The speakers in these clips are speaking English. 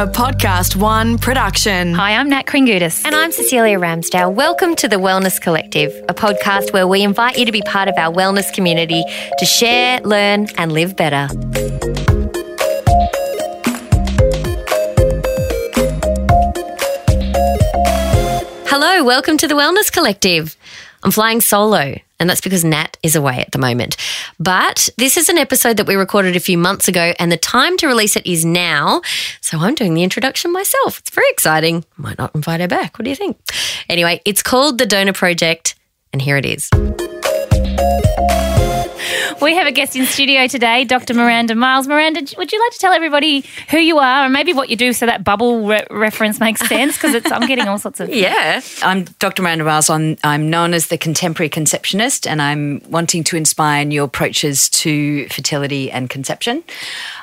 A Podcast One production. Hi, I'm Nat Kringoudis. And I'm Cecilia Ramsdale. Welcome to the Wellness Collective, a podcast where we invite you to be part of our wellness community to share, learn, and live better. Hello, welcome to the Wellness Collective. I'm flying solo, and that's because Nat is away at the moment. But this is an episode that we recorded a few months ago, and the time to release it is now. So I'm doing the introduction myself. It's very exciting. Might not invite her back. What do you think? Anyway, it's called The Donor Project, and here it is. We have a guest in studio today, Dr. Miranda Myles. Miranda, would you like to tell everybody who you are and maybe what you do so that bubble re- reference makes sense? Because it's I'm getting all sorts of. Yeah. I'm Dr. Miranda Myles. I'm, I'm known as the contemporary conceptionist, and I'm wanting to inspire new approaches to fertility and conception.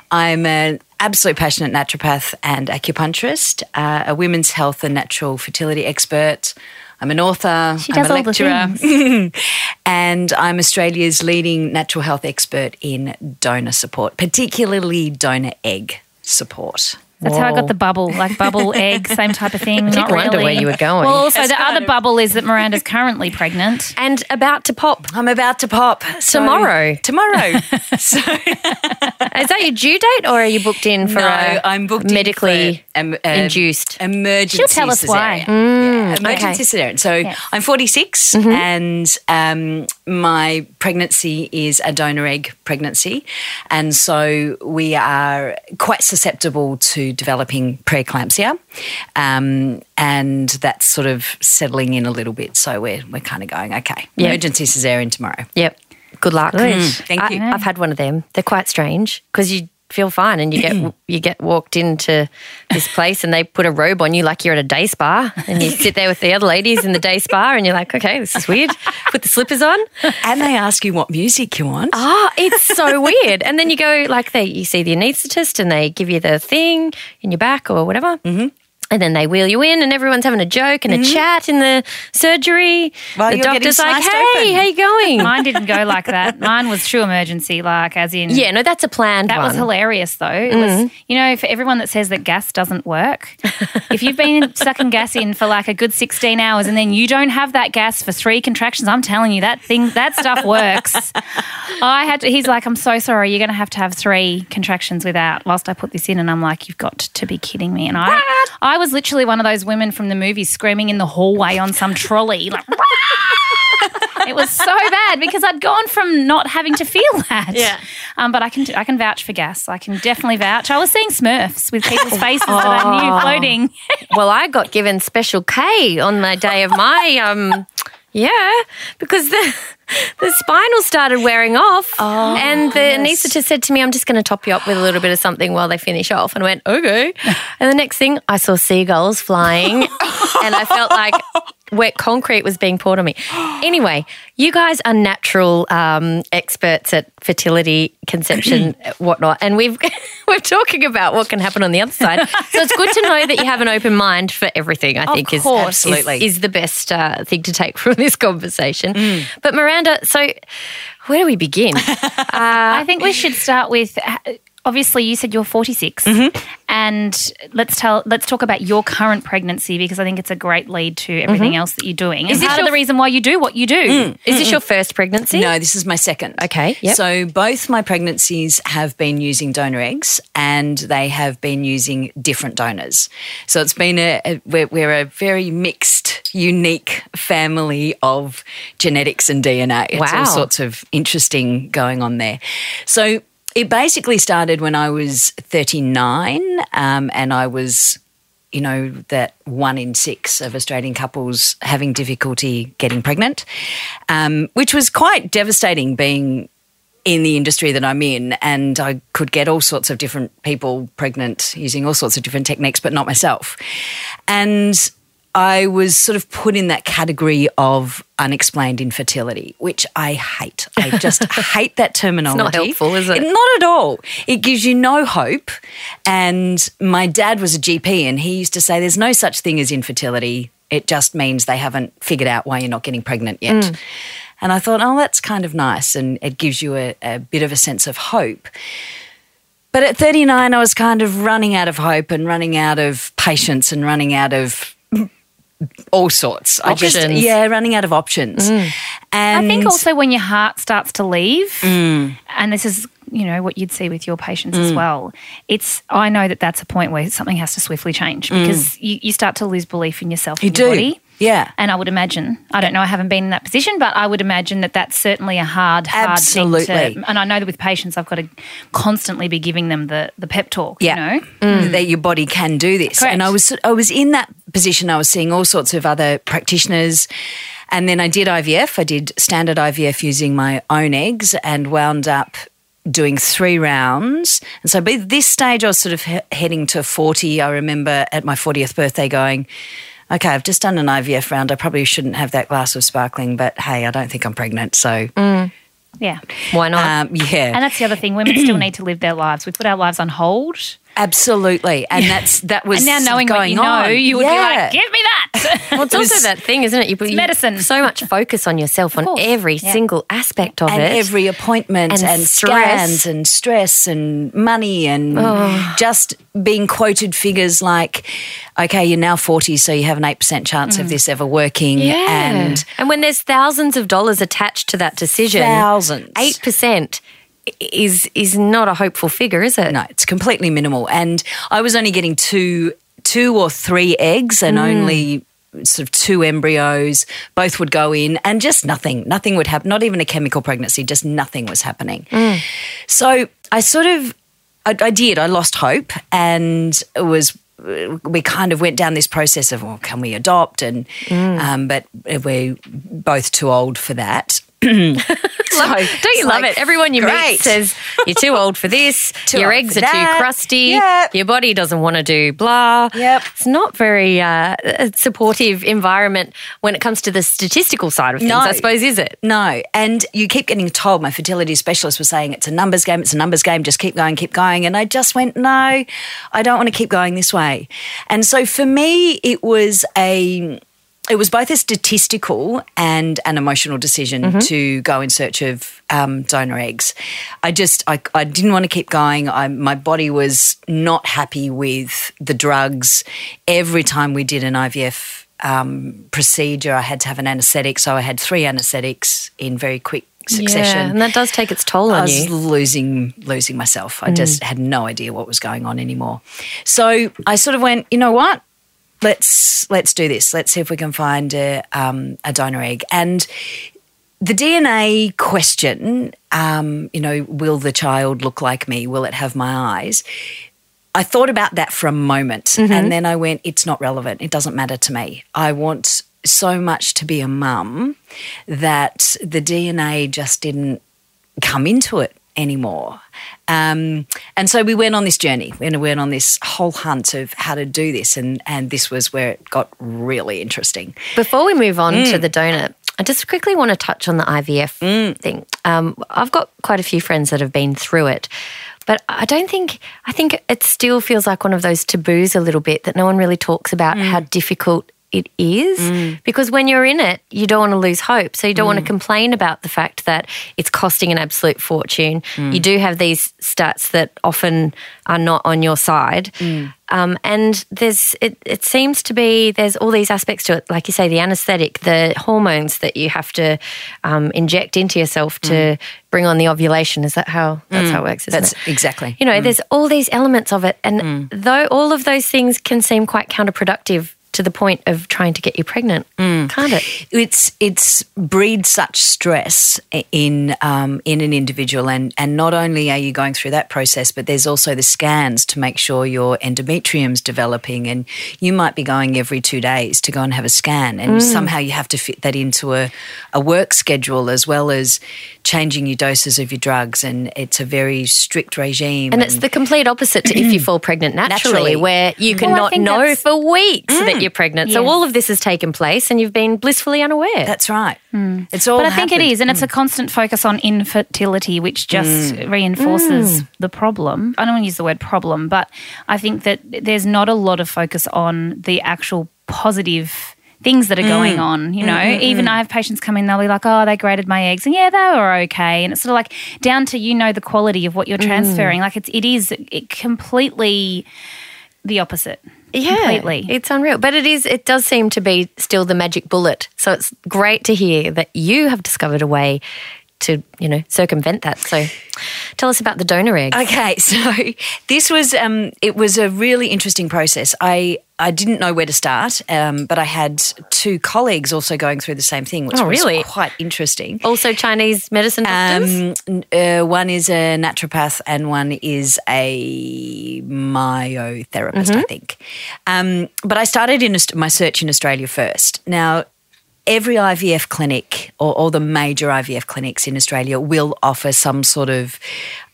I'm an absolute passionate naturopath and acupuncturist, uh, a women's health and natural fertility expert. I'm an author. She does I'm a all the lecturer, and I'm Australia's leading natural health expert in donor support, particularly donor egg support. That's how I got the bubble, like bubble egg, same type of thing. did Not wonder really. where you were going. Well, also That's the kind other of- bubble is that Miranda's currently pregnant. And about to pop. I'm about to pop So- Tomorrow. tomorrow. so Is that your due date, or are you booked in for no, a I'm booked in medically for, um, uh, induced? emergency. She'll tell us why. cesarean. Yeah, emergency okay. cesarean. So Yes. I'm 46, and um, my pregnancy is a donor egg pregnancy, and so we are quite susceptible to developing preeclampsia, um, and that's sort of settling in a little bit. So we're we're kind of going okay. Yeah. Emergency cesarean tomorrow. Yep. Good luck. Thank I, you. I've had one of them. They're quite strange because you feel fine and you get you get walked into this place and they put a robe on you like you're at a day spa and you sit there with the other ladies in the day spa and you're like, okay, this is weird. Put the slippers on. And they ask you what music you want. Ah, it's so weird. And then you go like they you see the anaesthetist and they give you the thing in your back or whatever. Mm-hmm. And then they wheel you in, and everyone's having a joke and a mm-hmm. chat in the surgery. While the doctor's like, "Hey, open." how you going?" Mine didn't go like that. Mine was true emergency, like as in. yeah, no, that's a planned That one. was hilarious, though. It was, mm-hmm. you know, for everyone that says that gas doesn't work, if you've been sucking gas in for like a good 16 hours and then you don't have that gas for three contractions, I'm telling you, that thing, that stuff works. I had to, he's like, I'm so sorry, you're going to have to have three contractions without, whilst I put this in. And I'm like, you've got to be kidding me. And I, I was literally one of those women from the movie screaming in the hallway on some trolley, like, it was so bad because I'd gone from not having to feel that. Yeah. Um, but I can I can vouch for gas. I can definitely vouch. I was seeing Smurfs with people's faces that I knew floating. Well, I got given special K on the day of my um yeah, because the the spinal started wearing off, oh, and the anaesthetist said to me, "I'm just going to top you up with a little bit of something while they finish off." And I went, "Okay." And the next thing, I saw seagulls flying, and I felt like wet concrete was being poured on me. Anyway, you guys are natural um, experts at fertility, conception, whatnot, and we've we're talking about what can happen on the other side. So it's good to know that you have an open mind for everything. I think is course. is- Absolutely. is, the best uh, thing to take from this conversation. Mm. But Miranda, so where do we begin? I think we should start with. Obviously, you said you're 46, mm-hmm. and let's tell let's talk about your current pregnancy because I think it's a great lead to everything mm-hmm. else that you're doing. Is this part of your- the reason why you do what you do? Mm-hmm. is this your first pregnancy? No, this is my second. Okay, yep. So both my pregnancies have been using donor eggs and they have been using different donors. So it's been a, a we're, we're a very mixed, unique family of genetics and DNA. It's Wow. all sorts of interesting going on there. So it basically started when I was 39 um, and I was you know, that one in six of Australian couples having difficulty getting pregnant, um, which was quite devastating being in the industry that I'm in. And I could get all sorts of different people pregnant using all sorts of different techniques, but not myself. And I was sort of put in that category of unexplained infertility, which I hate. I just hate that terminology. Not helpful, is it? Not at all. It gives you no hope. And my dad was a GP, and he used to say there's no such thing as infertility. It just means they haven't figured out why you're not getting pregnant yet. Mm. And I thought, oh, that's kind of nice. And it gives you a, a bit of a sense of hope. but at 39, I was kind of running out of hope and running out of patience and running out of all sorts. I just, yeah, running out of options. And I think also when your heart starts to leave, Mm. and this is you know what you'd see with your patients as well. It's I know that that's a point where something has to swiftly change because you, you start to lose belief in yourself, Mm. You your do. body. Yeah. And I would imagine, I don't know, I haven't been in that position, but I would imagine that that's certainly a hard, hard thing Absolutely. to. And I know that with patients, I've got to constantly be giving them the the pep talk. yeah, You know, mm. that your body can do this. Correct. And I was I was in that position. I was seeing all sorts of other practitioners, and then I did IVF. I did standard IVF using my own eggs, and wound up doing three rounds. And so by this stage, I was sort of he- heading to forty. I remember at my fortieth birthday going. Okay, I've just done an IVF round. I probably shouldn't have that glass of sparkling, but hey, I don't think I'm pregnant. So, yeah. Why not? um, yeah. And that's the other thing. Women still need to live their lives. We put our lives on hold. Absolutely, and that's that was And now knowing going what you know, on. you would Yeah. be like, give me that. well, it's also that thing, isn't it? You put medicine. So much focus on yourself on every Yeah. single aspect of and it. every appointment And and, stress. and stress and money and oh. just being quoted figures like, okay, you're now 40, so you have an 8% chance of mm. this ever working. And and when there's thousands of dollars attached to that decision, Thousands. eight percent is is not a hopeful figure, is it? no, it's completely minimal. And I was only getting two, two or three eggs and mm. only sort of two embryos. Both would go in and just nothing nothing would happen not even a chemical pregnancy just nothing was happening. Mm. So i sort of I, I did i lost hope and it was we kind of went down this process of well can we adopt? And mm. um, but we're both too old for that so, Don't you love like, it? Everyone you meet says you're too old for this. Your eggs are that. too crusty. Yep. Your body doesn't want to do blah. Yep. It's not very uh, supportive environment when it comes to the statistical side of things. No. I suppose is it? No, and you keep getting told. My fertility specialist was saying it's a numbers game. It's a numbers game. Just keep going, keep going. And I just went, no, I don't want to keep going this way. And so for me, it was a. It was both a statistical and an emotional decision to go in search of um, donor eggs. I just, I, I didn't want to keep going. I, my body was not happy with the drugs. Every time we did an IVF um, procedure, I had to have an anaesthetic. So I had three anaesthetics in very quick succession. Yeah, and that does take its toll on you. I was losing losing myself. I just had no idea what was going on anymore. So I sort of went, you know what? Let's let's do this. Let's see if we can find a, um, a donor egg. And the DNA question, um, you know, will the child look like me? Will it have my eyes? I thought about that for a moment and then I went, it's not relevant. It doesn't matter to me. I want so much to be a mum that the DNA just didn't come into it anymore. Um, and so we went on this journey and we went on this whole hunt of how to do this. And, and this was where it got really interesting. Before we move on Mm. to the donut, I just quickly want to touch on the IVF Mm. thing. Um, I've got quite a few friends that have been through it, but I don't think, I think it still feels like one of those taboos a little bit that no one really talks about Mm. how difficult it is because when you're in it, you don't want to lose hope. So you don't Mm. want to complain about the fact that it's costing an absolute fortune. Mm. You do have these stats that often are not on your side. Mm. Um, and there's it, it seems to be there's all these aspects to it, like you say, the anesthetic, the hormones that you have to um, inject into yourself to bring on the ovulation. Is that how that's how it works? Isn't That's it? exactly. You know, there's all these elements of it, and though all of those things can seem quite counterproductive to the point of trying to get you pregnant, mm. can't it? it's it's breeds such stress in um, in an individual, and and not only are you going through that process, but there's also the scans to make sure your endometrium's developing, and you might be going every two days to go and have a scan, and mm. somehow you have to fit that into a, a work schedule as well as changing your doses of your drugs, and it's a very strict regime, And it's the complete opposite to if you fall pregnant naturally, Naturally. where you cannot Well, I not think know for weeks that mm. You're pregnant. So all of this has taken place, and you've been blissfully unaware. that's right. Hmm. It's all. But I think it is happened. is, and it's a constant focus on infertility, which just hmm. Hmm. reinforces the problem. I don't want to use the word problem, but I think that there's not a lot of focus on the actual positive things that are Mm. going on. You know, even I have patients come in, they'll be like, "Oh, they graded my eggs, and yeah, they were okay." And it's sort of like down to you know the quality of what you're Mm. transferring. Like it's it is it completely the opposite. Yeah, completely. It's unreal, but it is. It does seem to be still the magic bullet. So it's great to hear that you have discovered a way to, you know, circumvent that. So, tell us about the donor egg. Okay, so this was um, it was a really interesting process. I I didn't know where to start, um, but I had two colleagues also going through the same thing, which Oh, was really? quite interesting. also, Chinese medicine doctors. Um, uh, one is a naturopath and one is a myotherapist, I think. Um, but I started in my search in Australia first. Now, every IVF clinic or all the major IVF clinics in Australia will offer some sort of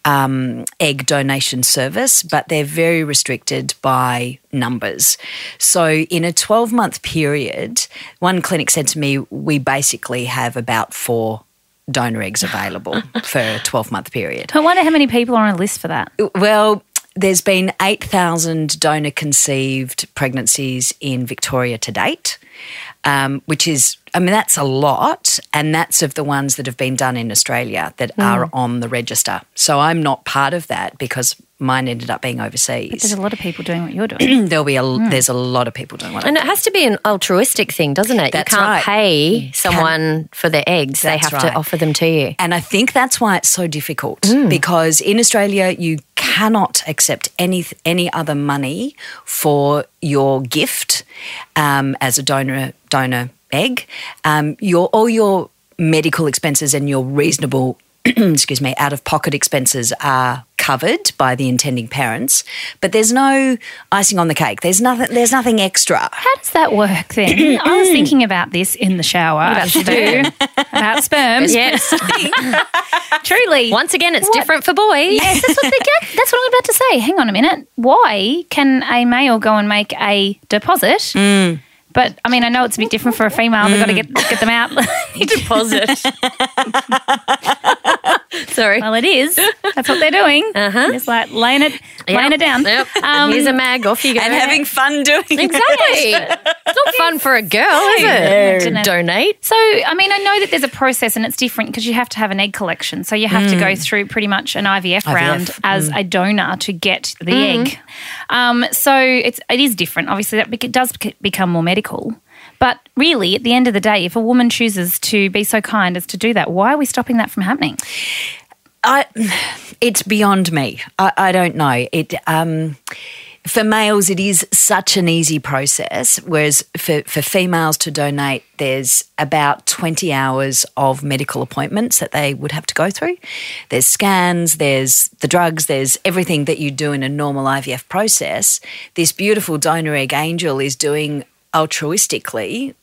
um, egg donation service, but they're very restricted by numbers. So, in a 12 month period, one clinic said to me, We basically have about four donor eggs available for a 12 month period. I wonder how many people are on a list for that. Well, there's been 8,000 donor conceived pregnancies in Victoria to date, um, which is, I mean, that's a lot. And that's of the ones that have been done in Australia that are on the register. So I'm not part of that because mine ended up being overseas. There's a lot of people doing what you're doing. There'll be a, there's a lot of people doing what and it has to be an altruistic thing, doesn't it? That's you can't right. pay someone for their eggs. They That's have to offer them to you. And I think that's why it's so difficult Mm. because in Australia you cannot accept any any other money for your gift um, as a donor donor egg. Um, your all your medical expenses and your reasonable excuse me out of pocket expenses are covered by the intending parents, but there's no icing on the cake. There's nothing. There's nothing extra. How does that work then? I was thinking about this in the shower. About sperm. about sperm. Yes. Truly. Once again, it's What? different for boys. Yes, that's what, they get. that's what I'm about to say. Hang on a minute. Why can a male go and make a deposit? Hmm. But I mean, I know it's a bit different for a female. They've got to hmm. get get them out. Deposit. Sorry. well, it is. That's what they're doing. Uh-huh. Just like laying it, laying it down. Yep. Um, Here's a mag. Off you go. And having fun doing it. Exactly. it's not fun for a girl, is it? No. Donate. So, I mean, I know that there's a process and it's different because you have to have an egg collection. So you have to Mm. go through pretty much an IVF, round as a donor to get the Mm-hmm. egg. Um, so it's it is different. Obviously, that bec- does become more medical. But really, at the end of the day, if a woman chooses to be so kind as to do that, why are we stopping that from happening? I, it's beyond me. I, I don't know. It um, for males, it is such an easy process, whereas for, for females to donate, there's about 20 hours of medical appointments that they would have to go through. There's scans, there's the drugs, there's everything that you do in a normal IVF process. This beautiful donor egg angel is doing altruistically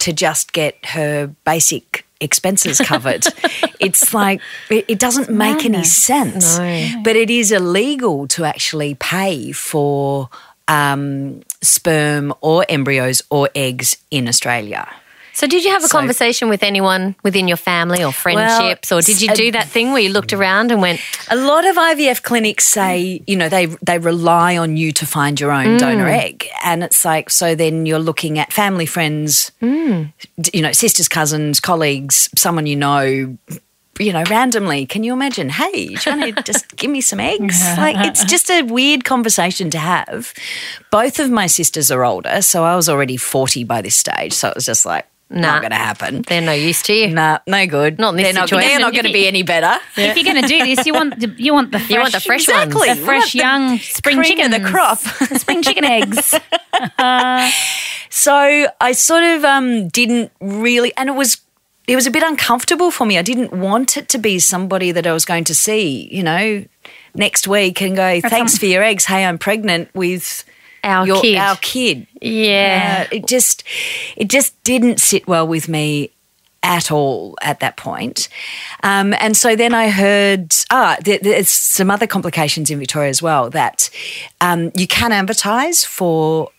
to just get her basic expenses covered. it's like it, it doesn't make any sense. But it is illegal to actually pay for um, sperm or embryos or eggs in Australia. So, did you have a So- conversation with anyone within your family or friendships, or did you do that thing where you looked around and went, A lot of IVF clinics say, you know, they they rely on you to find your own mm. donor egg, and it's like so. Then you're looking at family, friends, mm. d- you know, sisters, cousins, colleagues, someone you know. You know, randomly, can you imagine? Hey, want to just give me some eggs? Like, it's just a weird conversation to have. Both of my sisters are older, so I was already 40 by this stage. So it was just like, Nah. not going to happen. they're no use to you? Nah, no good. Not in this they're not, situation. They're not going to be any better. If you're going to do this, you want the, you want the fresh, You want the fresh exactly. ones. the fresh want the young spring chicken, the crop. the spring chicken eggs. So I sort of um, didn't really, and it was it was a bit uncomfortable for me. I didn't want it to be somebody that I was going to see, you know, next week and go, "Thanks for your eggs. Hey, I'm pregnant with Our your kid. our kid." Yeah. Uh, it just it just didn't sit well with me at all at that point. Um, and so then I heard ah, there, there's some other complications in Victoria as well that um, you can advertise for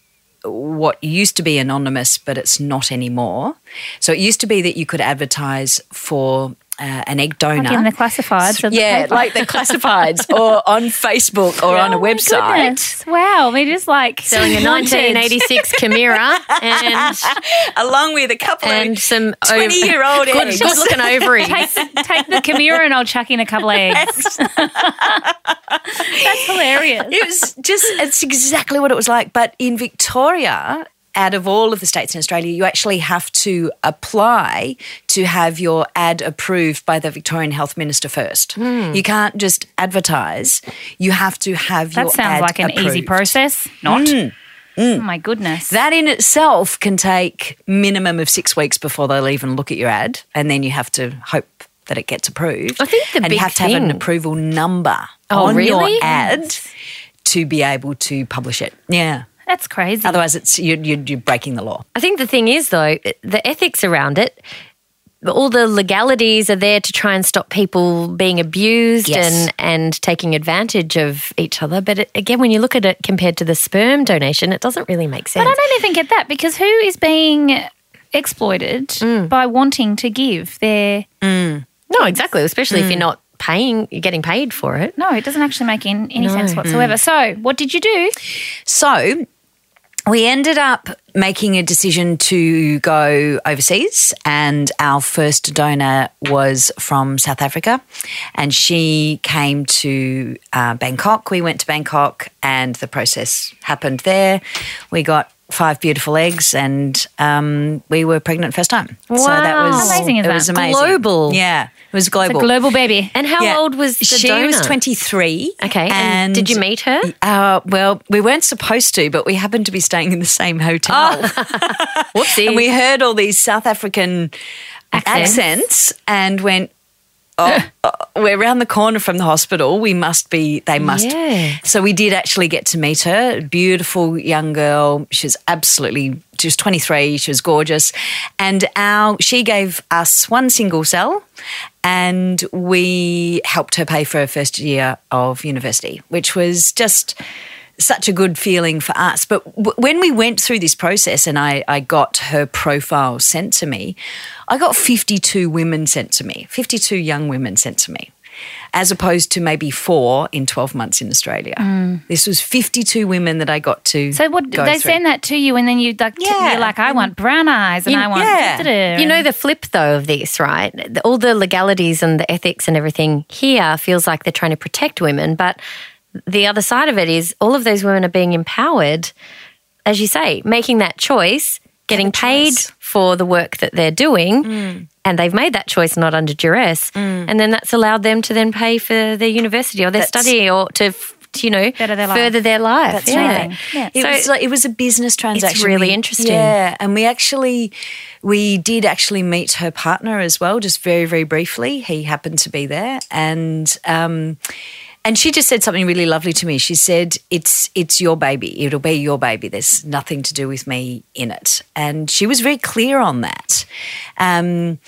what used to be anonymous, but it's not anymore. So it used to be that you could advertise for uh, an egg donor. Like in the classifieds. of the yeah, paper. like the classifieds or on Facebook or on a Oh my website. goodness. Wow. I mean, just like Selling a 1986 Camira and Along with a couple and of some 20 year old good, eggs. good looking ovaries. Take, take the Camira and I'll chuck in a couple of eggs. That's hilarious. it was just it's exactly what it was like but in victoria out of all of the states in australia you actually have to apply to have your ad approved by the victorian health minister first Hmm. you can't just advertise you have to have your That sounds like an easy process. Not. Oh my goodness. that in itself can take minimum of six weeks before they'll even look at your ad and then you have to hope that it gets approved I think the and big you have to have an approval number Oh, on really? your ad to be able to publish it yeah That's crazy. Otherwise, it's you're, you're, you're breaking the law. I think the thing is, though, the ethics around it, all the legalities are there to try and stop people being abused Yes. and, and taking advantage of each other. But it, again, when you look at it compared to the sperm donation, it doesn't really make sense. But I don't even get that because who is being exploited Mm. by wanting to give their. Mm. no, exactly. Especially if you're mm. not paying, you're getting paid for it. No, it doesn't actually make in, any No. sense whatsoever. Mm. So, what did you do? So we ended up making a decision to go overseas, and our first donor was from South Africa, and she came to uh, Bangkok. We went to Bangkok, and the process happened there. We got. Five beautiful eggs, and um, we were pregnant first time. So that Wow. was amazing it that? was amazing. Global. yeah. It was It's global. a global baby. And how Yeah. old was the she donor? was 23. Okay. And, did you meet her? Uh, well, we weren't supposed to, but we happened to be staying in the same hotel. Whoopsie. and we heard all these South African Accents. accents, and went, Oh, uh, we're around the corner from the hospital. We must be, they must. Yeah. So we did actually get to meet her. Beautiful young girl. She was absolutely, she was 23. She was gorgeous. And our, she gave us one single cell and we helped her pay for her first year of university, which was just such a good feeling for us. But w- when we went through this process and I, I got her profile sent to me, I got 52 women sent to me, 52 young women sent to me, as opposed to maybe four in 12 months in Australia. This was 52 women that I got to. Mm. So, what go they through. send that to you, and then you like, t- Yeah. you're like, I want brown eyes, and You- I want. yeah. You know the flip though of this, right? All the legalities and the ethics and everything here feels like they're trying to protect women, but the other side of it is all of those women are being empowered, as you say, making that choice, getting paid for the work that they're doing, and they've made that choice not under duress, and then that's allowed them to then pay for their university or their That's- study or to, f- to, you know, their life. further their life. That's yeah. amazing. Yeah. It So- was like it was a business transaction. It's really We- interesting. Yeah, and we actually we did actually meet her partner as well, just very very briefly. He happened to be there, and um, and she just said something really lovely to me. She said, "It's it's your baby. It'll be your baby. There's nothing to do with me in it." And she was very clear on that. Um,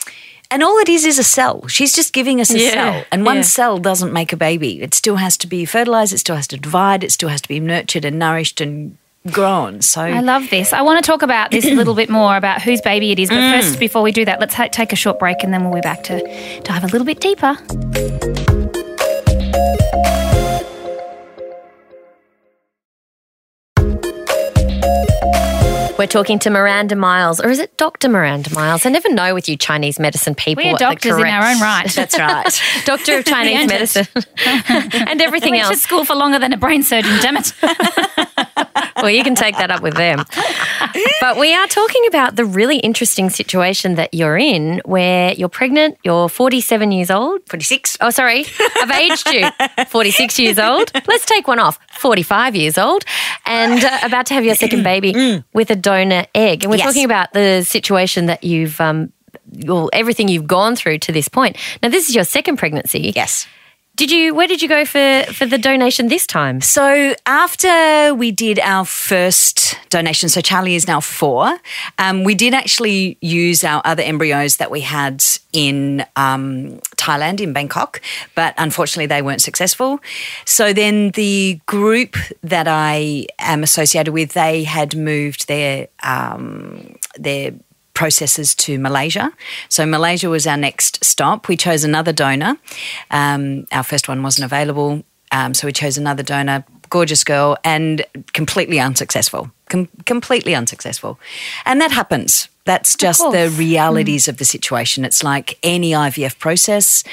and all it is is a cell. She's just giving us a Yeah, cell. And one yeah. cell doesn't make a baby. It still has to be fertilized, it still has to divide, it still has to be nurtured and nourished and grown. So I love this. I want to talk about this a little bit more about whose baby it is. But Mm. first, before we do that, let's ha- take a short break and then we'll be back to dive a little bit deeper. We're talking to Miranda Myles, or is it Dr. Miranda Myles? I never know with you Chinese medicine people. We are what the doctors in our own right. that's right. Doctor of Chinese medicine and everything Went to else. school for longer than a brain surgeon, damn it. Well, you can take that up with them. But we are talking about the really interesting situation that you're in where you're pregnant, you're 47 years old. 46. Oh, sorry, I've aged you. 46 years old. Let's take one off. 45 years old and uh, about to have your second baby with a donor egg. And we're Yes. talking about the situation that you've, um, well, everything you've gone through to this point. Now, this is your second pregnancy. Yes. Did you, where did you go for, for the donation this time? So after we did our first donation, so Charlie is now four, um, we did actually use our other embryos that we had in um, Thailand, in Bangkok, but unfortunately they weren't successful. So then the group that I am associated with, they had moved their um, their processes to Malaysia. So Malaysia was our next stop. We chose another donor. Um, our first one wasn't available, um, so we chose another donor. Gorgeous girl, and completely unsuccessful. Com- completely unsuccessful, and that happens. That's just the realities of the situation. It's like any IVF process.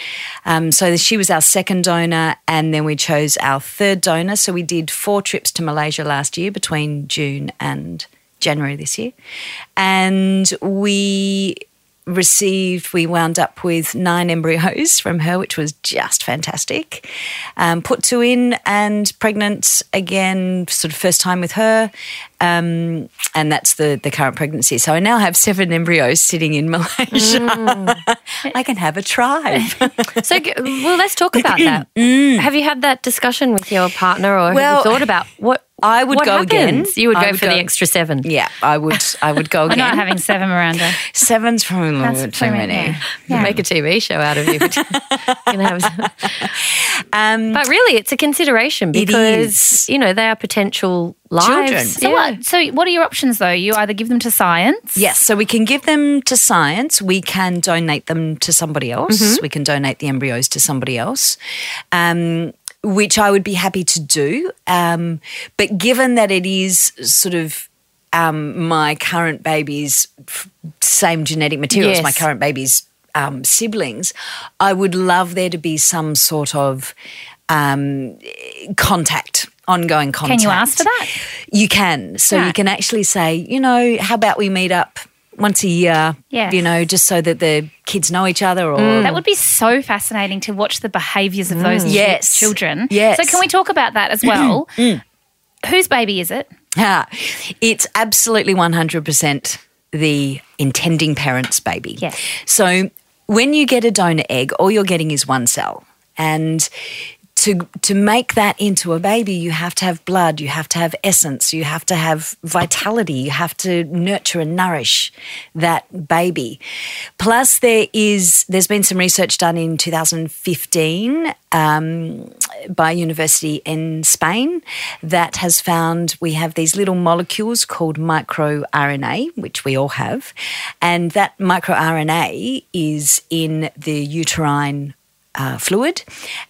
Um, so she was our second donor, and then we chose our third donor. So we did four trips to Malaysia last year between June and January this year. And we received, we wound up with nine embryos from her, which was just fantastic. Um, put two in and pregnant again, sort of first time with her. Um, and that's the, the current pregnancy. So I now have seven embryos sitting in Malaysia. I can have a tribe. So, well, let's talk about that. Have you had that discussion with your partner, or have Mm. You thought about what? I would what go again. You would I go would for go- the extra seven. yeah, I would. I would go We're again. not having seven, Miranda. Seven's probably That's too pretty- many. yeah. Make a TV show out of have- Um, but really, it's a consideration because you know they are potential lives. Children. So Yeah. what? So what are your options though? You either give them to science. Yes, so we can give them to science. We can donate them to somebody else. We can donate the embryos to somebody else, um, which I would be happy to do. Um, but given that it is sort of um, my current baby's f- same genetic material Yes. my current baby's um, siblings, I would love there to be some sort of um, contact, ongoing contact. Can you ask for that? You can. So Yeah. you can actually say, you know, how about we meet up once a year? Yes. You know, just so that the kids know each other or. That would be so fascinating to watch the behaviours of those chi- Yes. children. Yes. So can we talk about that as well? Whose baby is it? Ah, it's absolutely 100% the intending parent's baby. Yes. So when you get a donor egg, all you're getting is one cell. And to, to make that into a baby, you have to have blood, you have to have essence, you have to have vitality, you have to nurture and nourish that baby. Plus, there is there's been some research done in 2015 um, by a university in Spain that has found we have these little molecules called microRNA, which we all have, and that microRNA is in the uterine uh, fluid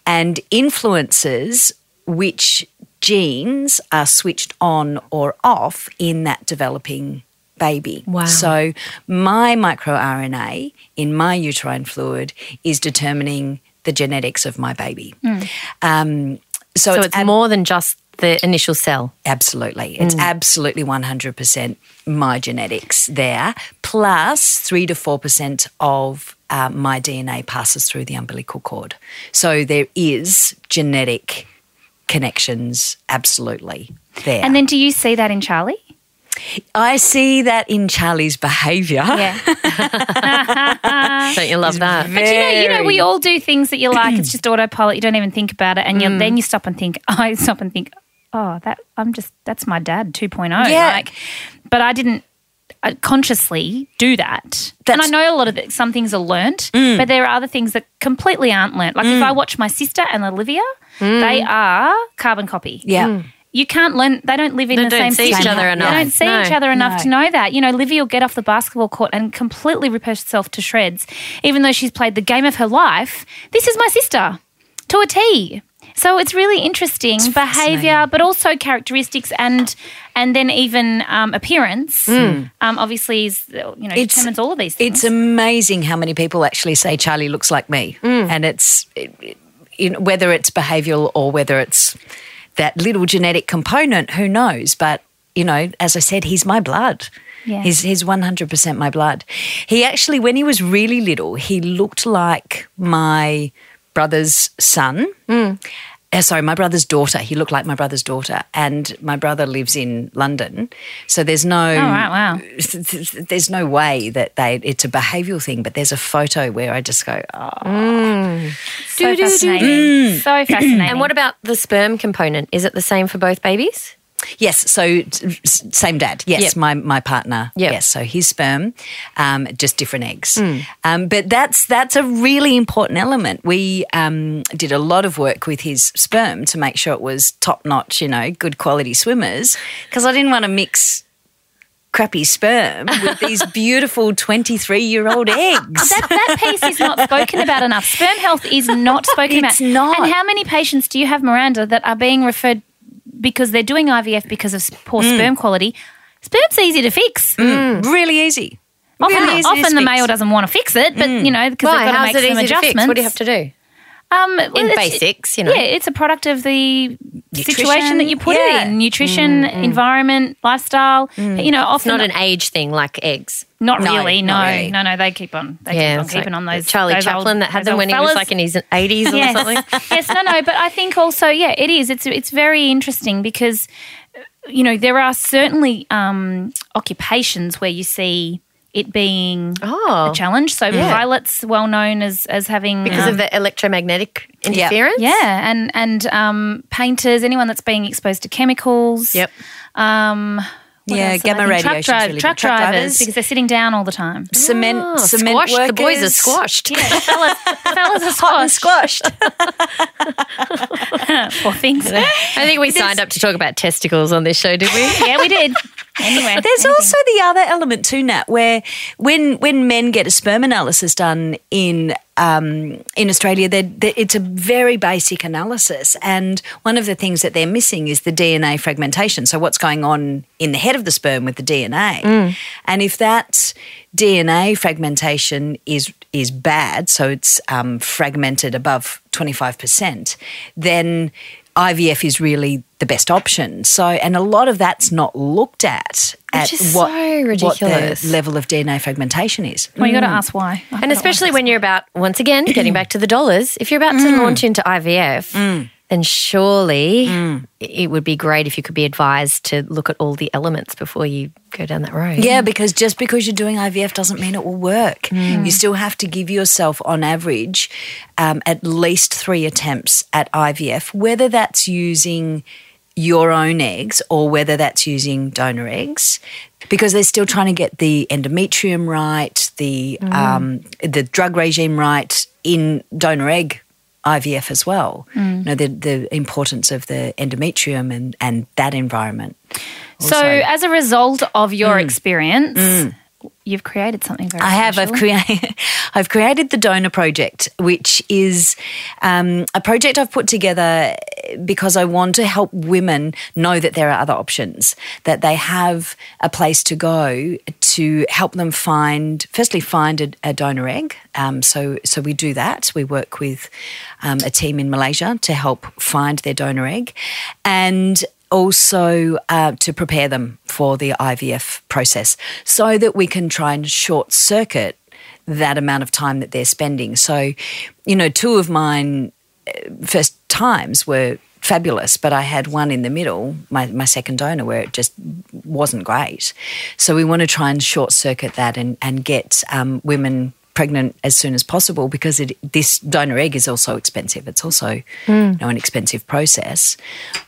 and influences which genes are switched on or off in that developing baby. Wow. So my microRNA in my uterine fluid is determining the genetics of my baby. Um, so, So it's, it's ab- more than just the initial cell. Absolutely. It's absolutely 100% my genetics there, plus 3 to 4% of uh, my DNA passes through the umbilical cord. So there is genetic connections absolutely there. And then do you see that in Charlie? I see that in Charlie's behaviour. Yeah. Don't you love that? But you know, you know, we all do things that you like. It's just autopilot. You don't even think about it, and you then you stop and think. I stop and think. Oh, that I'm just that's my dad 2.0. Yeah. Like, but I didn't Uh, consciously do that. and I know a lot of it, some things are learnt, mm. but there are other things that completely aren't learnt. Like if I mm. watch my sister and Olivia, mm. they are carbon copy. Yeah. You can't learn. They don't live in They the don't same see each city. other enough. They don't see No. each other enough No. to know that. You know, Livy will get off the basketball court and completely rip herself to shreds, even though she's played the game of her life. This is my sister to a T. So it's really interesting behaviour, but also characteristics and and then even um, appearance. Um, obviously, is you know It's- determines all of these things. It's amazing how many people actually say Charlie looks like me, and it's it, it- you know, whether it's behavioural or whether it's that little genetic component. Who knows? But you know, as I said, he's my blood. Yeah. He's he's one hundred percent my blood. He actually, when he was really little, he looked like my brother's son. Uh, Uh, sorry, my brother's daughter. He looked like my brother's daughter, and my brother lives in London. So there's no Oh, right, wow. there's no way that they it's a behavioural thing, but there's a photo where I just go, oh, so fascinating. So fascinating. And what about the sperm component? Is it the same for both babies? Yes. So same dad, yes, Yep. my my partner, Yep. yes. So his sperm, um, just different eggs. Um, but that's that's a really important element. We um, did a lot of work with his sperm to make sure it was top notch, you know, good quality swimmers, because I didn't want to mix crappy sperm with these beautiful 23 year old eggs. that, that piece is not spoken about enough. Sperm health is not spoken It's about. not. And how many patients do you have, Miranda, that are being referred because they're doing IVF because of poor Mm. sperm quality? Sperm's easy to fix. Really easy. Often, Really easy often the fix. male doesn't want to fix it, but you know because they've got to make some adjustments. What do you have to do? Um, well, In basics, you know. Yeah, it's a product of the situation that you put yeah. it in: nutrition, environment, lifestyle. You know, It's often not an age thing like eggs. Not No, really. No, not really. no, no. They keep on. They Yeah, keep on keeping like on those. Charlie those Chaplin old- that had them when he was like in his 80s or yes. something. yes, no, no. But I think also, yeah, it is. It's it's very interesting because you know there are certainly um, occupations where you see it being Oh. a challenge. So pilots, well known as as having Because um, of the electromagnetic interference? yeah, and and um, painters, anyone that's being exposed to chemicals. Yep. Yeah, Um, what else did I gamma radiation Truck, drive, really truck. Truck drivers, drivers. because they're sitting down all the time. Cement, Oh, cement squashed. workers. The boys are squashed. Yeah, fellas, fellas are Hot and squashed. squashed. Poor things. I think we signed up to talk about testicles on this show, did we? yeah, we did. Anyway, There's also the other element too, Nat, where when when men get a sperm analysis done in um, in Australia, they're, they're- it's a very basic analysis, and one of the things that they're missing is the DNA fragmentation. So what's going on in the head of the sperm with the DNA, and if that DNA fragmentation is is bad, so it's um, fragmented above twenty five percent, then IVF is really the best option. So, and a lot of that's not looked at at is what, so what the level of DNA fragmentation is. well, you got to mm. ask why. I And especially when you're about, once again, getting back to the dollars, if you're about to mm. launch into IVF, mm. Then surely it would be great if you could be advised to look at all the elements before you go down that road. Yeah, because just because you're doing IVF doesn't mean it will work. You still have to give yourself, on average, um, at least three attempts at IVF, whether that's using your own eggs or whether that's using donor eggs, because they're still trying to get the endometrium right, the um, the drug regime right in donor egg IVF as well. Mm. You know the the importance of the endometrium and and that environment. So, as a result of your mm. experience, mm. You've created something very I have. I've special. created. I've created the Donor Project, which is um, a project I've put together because I want to help women know that there are other options, that they have a place to go to help them find, firstly, find a, a donor egg. Um, so, so we do that. We work with um, a team in Malaysia to help find their donor egg, and also uh, to prepare them for the IVF process so that we can try and short circuit that amount of time that they're spending. So, you know, two of mine uh, first times were fabulous, but I had one in the middle, my, my second donor, where it just wasn't great. So we want to try and short circuit that and, and get um, women pregnant as soon as possible because it, this donor egg is also expensive. It's also hmm. you know, an expensive process,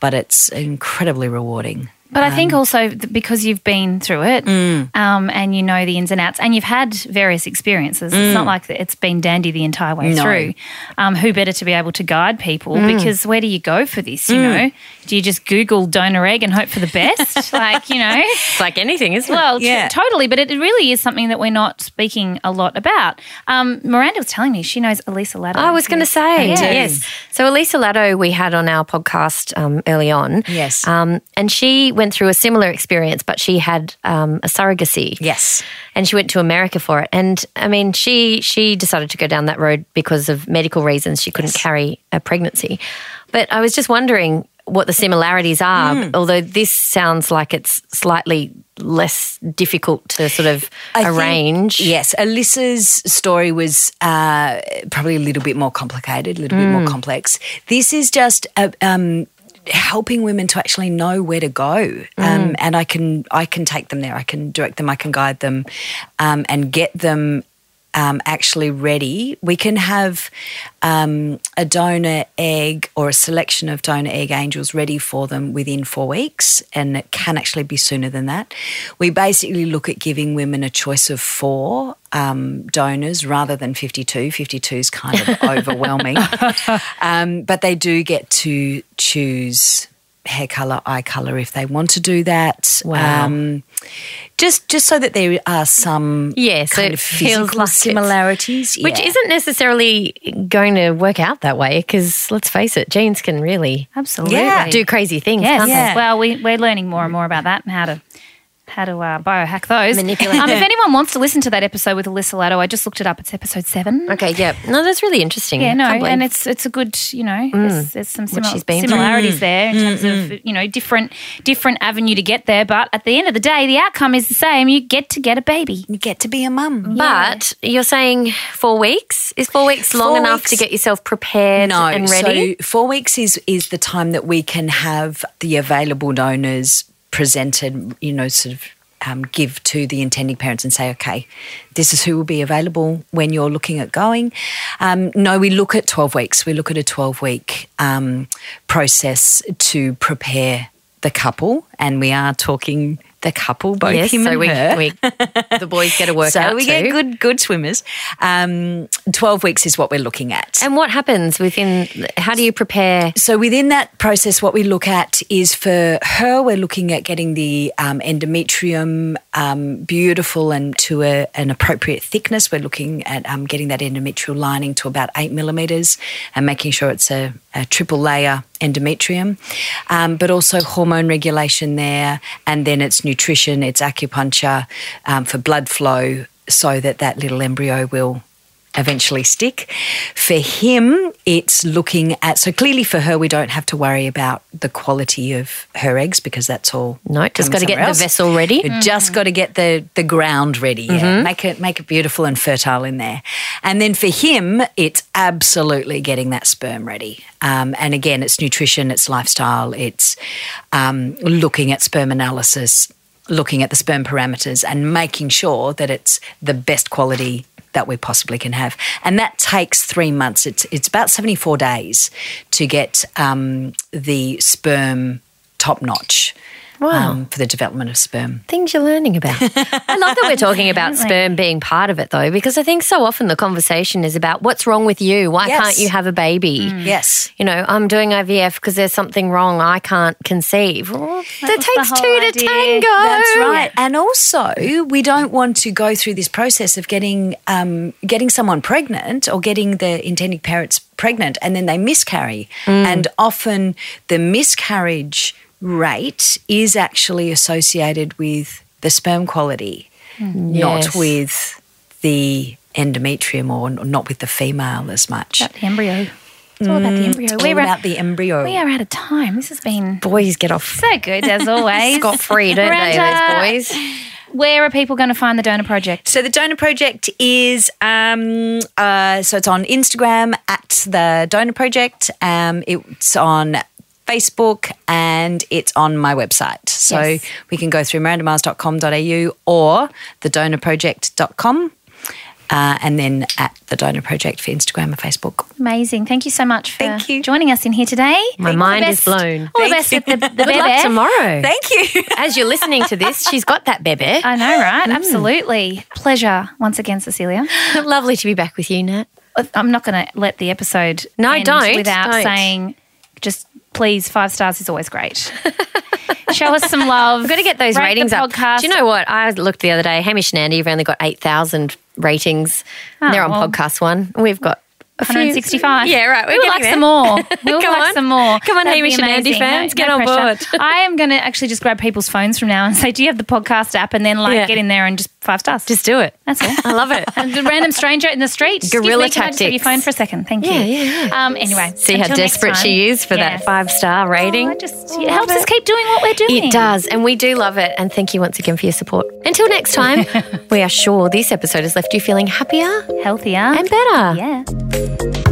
but it's incredibly rewarding. But I think also because you've been through it um, and you know the ins and outs and you've had various experiences, it's not like it's been dandy the entire way No. through. Um, who better to be able to guide people? Because where do you go for this? You know, do you just Google donor egg and hope for the best? like, you know, It's like anything, isn't it? well, t- Yeah. totally. But it really is something that we're not speaking a lot about. Um, Miranda was telling me she knows Elisa Ladder. I was going to say, Yeah. yes. So Elisa Laddo, we had on our podcast um, early on. Yes. Um, and she went through a similar experience, but she had um, a surrogacy. Yes. And she went to America for it. And I mean, she she decided to go down that road because of medical reasons. She couldn't carry a pregnancy. But I was just wondering what the similarities are. Hmm. Although this sounds like it's slightly less difficult to sort of I think- arrange. yes, Alyssa's story was uh, probably a little bit more complicated, a little bit more complex. This is just a, um, helping women to actually know where to go, um, and I can I can take them there. I can direct them. I can guide them, um, and get them. Um, actually ready. We can have um, a donor egg or a selection of donor egg angels ready for them within four weeks, and it can actually be sooner than that. We basically look at giving women a choice of four um, donors rather than 52. 52 is kind of overwhelming. Um, but they do get to choose hair color, eye color if they want to do that. Wow. Um, just just so that there are some Yeah, so kind it of feels physical like it's- similarities, Which isn't necessarily going to work out that way because let's face it, genes can really Absolutely. Yeah. do crazy things, Yes. can't they? Yeah. Well, we, we're learning more and more about that and how to how to uh, biohack those. Manipulate. Um, if anyone wants to listen to that episode with Alyssa Latto, I just looked it up. It's episode seven. Okay, yeah. No, that's really interesting. Yeah, no, and it's it's a good, you know, there's, there's some simil- she's through. similarities there in terms of you know different different avenue to get there. But at the end of the day, the outcome is the same. You get to get a baby. you get to be a mum. But you're saying four weeks? Is four weeks long Four enough weeks- to get yourself prepared No, and ready? so four weeks is is the time that we can have the available donors presented. You know, sort of. Um, give to the intending parents and say, okay, this is who will be available when you're looking at going. Um, no, we look at 12 weeks. We look at a 12 week um, process to prepare the couple, and we are talking the couple, both yes, him so and we, her. we the boys get a workout so we too. get good good swimmers. Um, 12 weeks is what we're looking at. And what happens within? How do you prepare? So within that process, what we look at is for her, we're looking at getting the um, endometrium um, beautiful and to a, an appropriate thickness. We're looking at um, getting that endometrial lining to about eight millimeters and making sure it's a, a triple layer endometrium, um, but also hormone regulation there, and then it's nutrition, it's acupuncture um, for blood flow, so that that little embryo will eventually stick. For him, it's looking at so clearly for her, we don't have to worry about the quality of her eggs because that's all. No, just coming got to get somewhere the vessel ready. You just got to get the the ground ready. Yeah, make it make it beautiful and fertile in there. And then for him, it's absolutely getting that sperm ready. Um, and again, it's nutrition, it's lifestyle, it's um, looking at sperm analysis, looking at the sperm parameters, and making sure that it's the best quality that we possibly can have. And that takes three months. It's it's about seventy four days to get um, the sperm top notch. Wow. Um, for the development of sperm. Things you're learning about. I love that we're talking about sperm being part of it, though, because I think so often the conversation is about what's wrong with you. Why Yes. can't you have a baby? Yes. You know, I'm doing IVF because there's something wrong. I can't conceive. Well, that takes two to idea. tango. That's right. And also, we don't want to go through this process of getting um, getting someone pregnant or getting the intending parents pregnant and then they miscarry. And often the miscarriage rate is actually associated with the sperm quality, not Yes. with the endometrium or not with the female as much. About the embryo. It's all about the embryo. All We're about the embryo. we are out of time. This has been Boys get off so good as always. scot free, don't they, those boys? Where are people going to find the donor project? So the donor project is um, uh, so it's on Instagram at the donor project. Um, it's on Facebook and it's on my website. So Yes. we can go through mirandamyles.com.au or thedonorproject.com. Uh, and then at the donor project for Instagram and Facebook. Amazing. Thank you so much for Thank you. joining us in here today. My All mind is blown. All the Thank best with the, the Good luck bebe. tomorrow. Thank you. As you're listening to this, she's got that bebe. I know, right? Absolutely. Pleasure once again, Cecilia. Lovely to be back with you, Nat. I'm not going to let the episode No, end don't, without don't. saying just please five stars is always great. Show us some love. We've got to get those Rate ratings up. Do you know what? I looked the other day. Hamish and Andy have only got 8,000 ratings. Oh, They're on Oh, well. podcast one. We've got a few- 165. Yeah, right. We'll like there. some more. We'll like on. some more. Come on, That'd Hamish and Andy fans, get on pressure. board. I am going to actually just grab people's phones from now and say, "Do you have the podcast app?" And then like Yeah. get in there and just five stars. Just do it. That's all. I love it. And the random stranger in the street. Guerrilla me, can I just have your phone for a second? Thank you. Yeah, yeah, yeah. Um, anyway, See how desperate time. she is for Yeah. that five star rating. Oh, I just it helps us keep doing what we're doing. It does, and we do love it. And thank you once again for your support. Until next time, we are sure this episode has left you feeling happier Healthier and better. Yeah.